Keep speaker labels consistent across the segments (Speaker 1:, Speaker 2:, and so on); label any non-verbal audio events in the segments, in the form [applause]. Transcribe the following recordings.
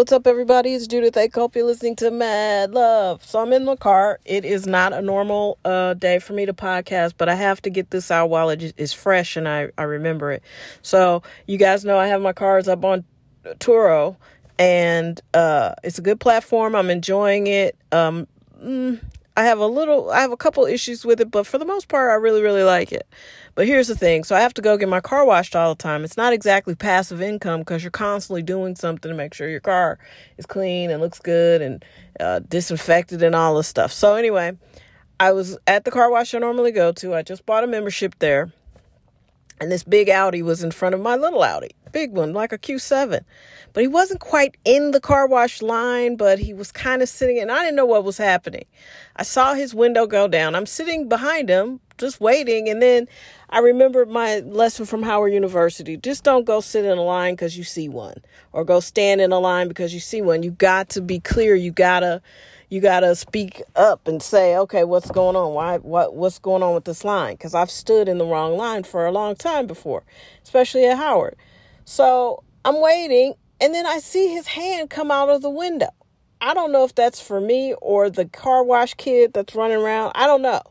Speaker 1: What's up, everybody? It's Judith I hope you're listening to Mad Love. So I'm in the car. It is not a normal uh, day for me to podcast, but I have to get this out while it is fresh and I, I remember it. So you guys know I have my cars up on Turo, and uh, it's a good platform. I'm enjoying it. Um, mm, I have a little, I have a couple issues with it, but for the most part, I really, really like it. But here's the thing so I have to go get my car washed all the time. It's not exactly passive income because you're constantly doing something to make sure your car is clean and looks good and uh, disinfected and all this stuff. So, anyway, I was at the car wash I normally go to. I just bought a membership there. And this big Audi was in front of my little Audi, big one, like a Q7. But he wasn't quite in the car wash line, but he was kind of sitting, and I didn't know what was happening. I saw his window go down. I'm sitting behind him, just waiting, and then I remember my lesson from Howard University. Just don't go sit in a line because you see one, or go stand in a line because you see one. You got to be clear. You gotta you got to speak up and say, okay, what's going on? Why, what, what's going on with this line? Because I've stood in the wrong line for a long time before, especially at Howard. So I'm waiting, and then I see his hand come out of the window. I don't know if that's for me or the car wash kid that's running around. I don't know.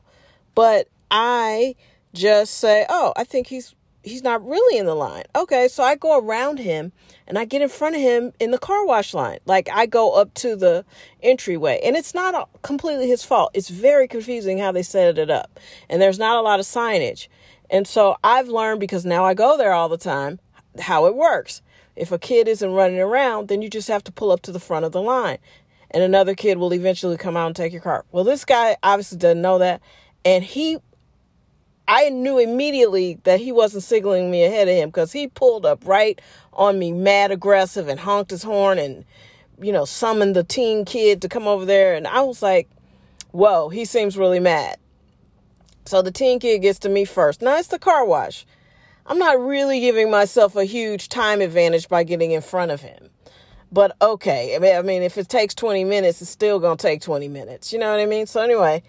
Speaker 1: But I just say, oh, I think he's he's not really in the line. Okay, so I go around him and I get in front of him in the car wash line. Like I go up to the entryway. And it's not completely his fault. It's very confusing how they set it up. And there's not a lot of signage. And so I've learned because now I go there all the time how it works. If a kid isn't running around, then you just have to pull up to the front of the line. And another kid will eventually come out and take your car. Well, this guy obviously doesn't know that. And he I knew immediately that he wasn't signaling me ahead of him because he pulled up right on me, mad aggressive, and honked his horn and, you know, summoned the teen kid to come over there. And I was like, whoa, he seems really mad. So the teen kid gets to me first. Now it's the car wash. I'm not really giving myself a huge time advantage by getting in front of him. But okay, I mean, if it takes 20 minutes, it's still going to take 20 minutes. You know what I mean? So anyway,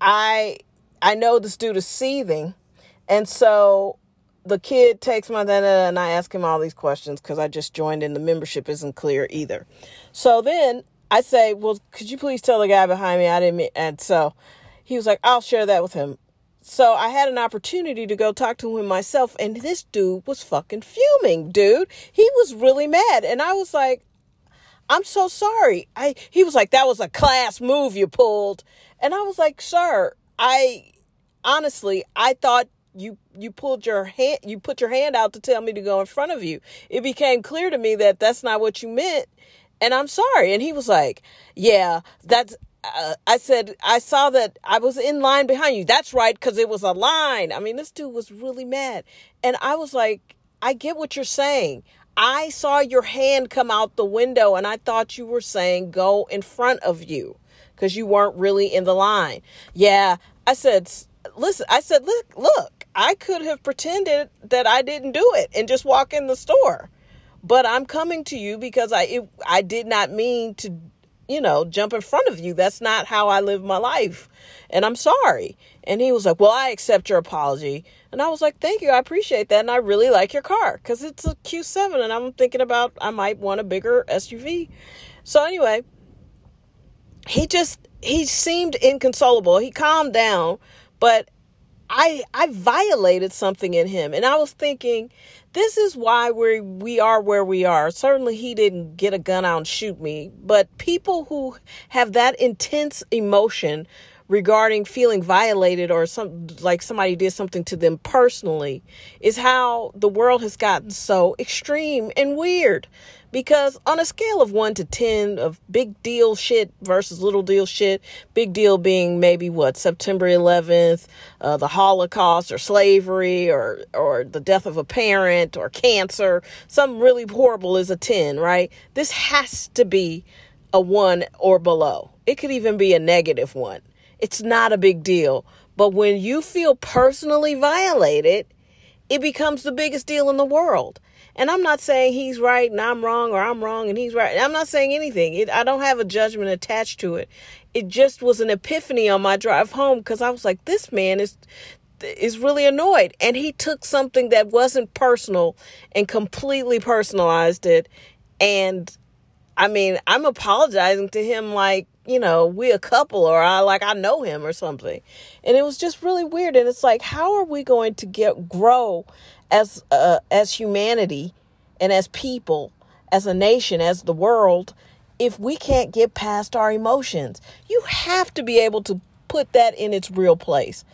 Speaker 1: I I know this dude is seething. And so the kid takes my data and I ask him all these questions because I just joined and The membership isn't clear either. So then I say, Well, could you please tell the guy behind me I didn't mean and so he was like, I'll share that with him. So I had an opportunity to go talk to him myself, and this dude was fucking fuming, dude. He was really mad. And I was like, I'm so sorry. I he was like, that was a class move you pulled. And I was like, sir, I honestly, I thought you you pulled your hand you put your hand out to tell me to go in front of you. It became clear to me that that's not what you meant, and I'm sorry. And he was like, "Yeah, that's." Uh, I said, I saw that I was in line behind you. That's right, because it was a line. I mean, this dude was really mad. And I was like, I get what you're saying. I saw your hand come out the window and I thought you were saying go in front of you because you weren't really in the line. Yeah, I said, listen, I said, look, look, I could have pretended that I didn't do it and just walk in the store. But I'm coming to you because I it, I did not mean to, you know, jump in front of you. That's not how I live my life. And I'm sorry. And he was like, "Well, I accept your apology." And I was like, "Thank you. I appreciate that. And I really like your car cuz it's a Q7 and I'm thinking about I might want a bigger SUV." So anyway, he just he seemed inconsolable. He calmed down, but I I violated something in him and I was thinking this is why we we are where we are. Certainly he didn't get a gun out and shoot me, but people who have that intense emotion regarding feeling violated or some like somebody did something to them personally is how the world has gotten so extreme and weird because on a scale of 1 to 10 of big deal shit versus little deal shit big deal being maybe what September 11th uh, the holocaust or slavery or or the death of a parent or cancer something really horrible is a 10 right this has to be a 1 or below it could even be a negative 1 it's not a big deal. But when you feel personally violated, it becomes the biggest deal in the world. And I'm not saying he's right and I'm wrong or I'm wrong and he's right. I'm not saying anything. It, I don't have a judgment attached to it. It just was an epiphany on my drive home because I was like, this man is is really annoyed and he took something that wasn't personal and completely personalized it and I mean, I'm apologizing to him like, you know, we a couple or I like I know him or something. And it was just really weird and it's like how are we going to get grow as uh, as humanity and as people, as a nation, as the world if we can't get past our emotions? You have to be able to put that in its real place.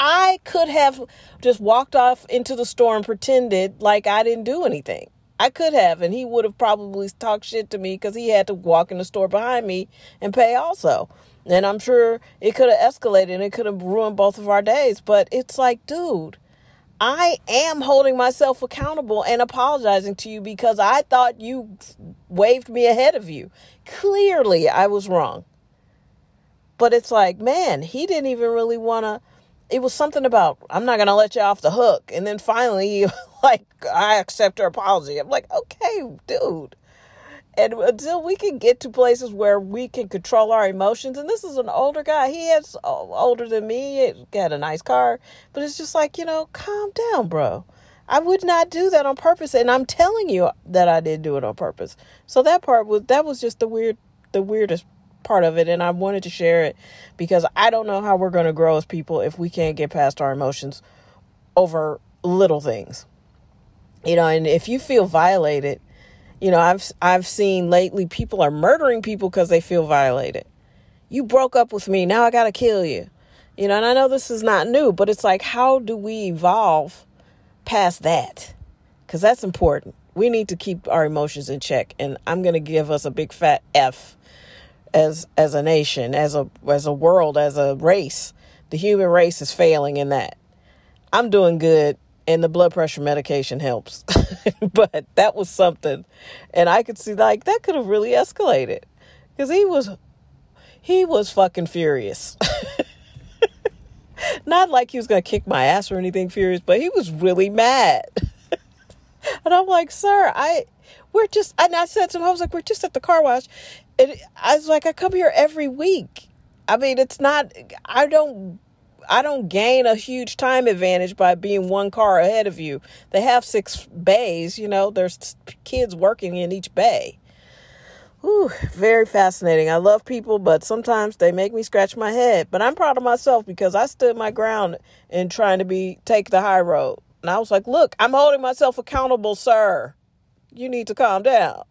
Speaker 1: I could have just walked off into the store and pretended like I didn't do anything. I could have, and he would have probably talked shit to me because he had to walk in the store behind me and pay also. And I'm sure it could have escalated and it could have ruined both of our days. But it's like, dude, I am holding myself accountable and apologizing to you because I thought you waved me ahead of you. Clearly, I was wrong. But it's like, man, he didn't even really want to it was something about I'm not gonna let you off the hook. And then finally, [laughs] like I accept her apology. I'm like, okay, dude. And until we can get to places where we can control our emotions, and this is an older guy, he is older than me, he got a nice car, but it's just like, you know, calm down, bro. I would not do that on purpose, and I'm telling you that I did do it on purpose. So that part was that was just the weird, the weirdest part of it and I wanted to share it because I don't know how we're going to grow as people if we can't get past our emotions over little things. You know, and if you feel violated, you know, I've I've seen lately people are murdering people because they feel violated. You broke up with me, now I got to kill you. You know, and I know this is not new, but it's like how do we evolve past that? Cuz that's important. We need to keep our emotions in check and I'm to give us a big fat F as as a nation, as a as a world, as a race. The human race is failing in that. I'm doing good and the blood pressure medication helps. [laughs] but that was something and I could see like that could have really escalated cuz he was he was fucking furious. [laughs] Not like he was going to kick my ass or anything furious, but he was really mad. [laughs] and I'm like, "Sir, I we're just and I said to him, I was like, we're just at the car wash it, I was like, I come here every week. I mean, it's not, I don't, I don't gain a huge time advantage by being one car ahead of you. They have six bays, you know, there's kids working in each bay. Whew, very fascinating. I love people, but sometimes they make me scratch my head. But I'm proud of myself because I stood my ground in trying to be take the high road. And I was like, look, I'm holding myself accountable, sir. You need to calm down.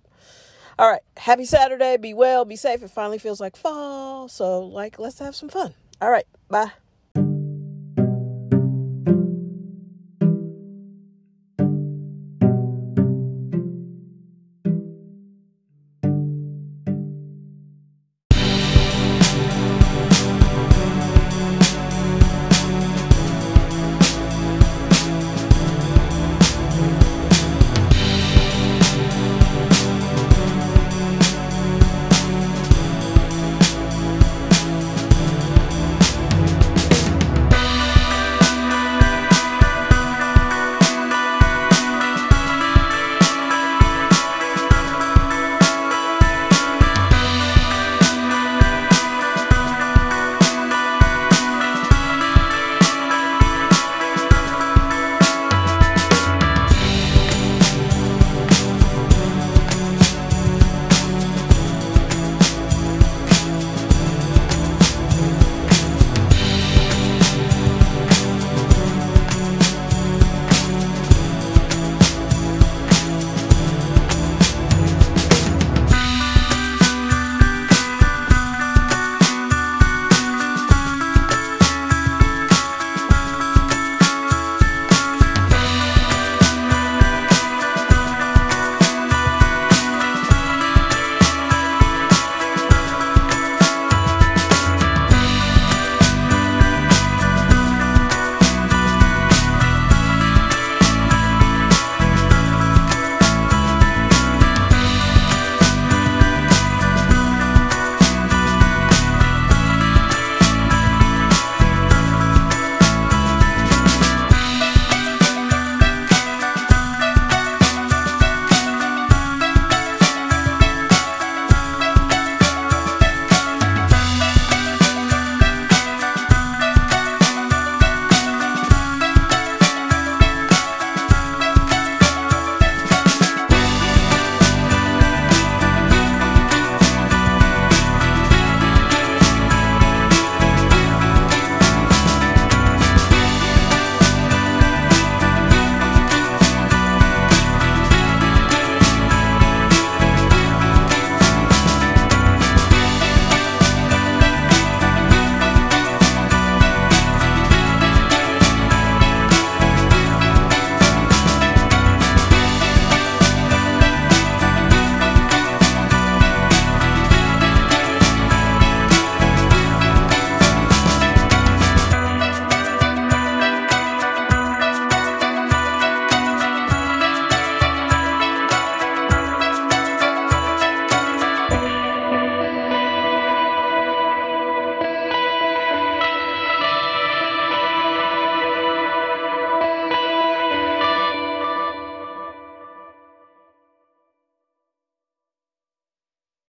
Speaker 1: All right. Happy Saturday. Be well. Be safe. It finally feels like fall. So, like, let's have some fun. All right. Bye.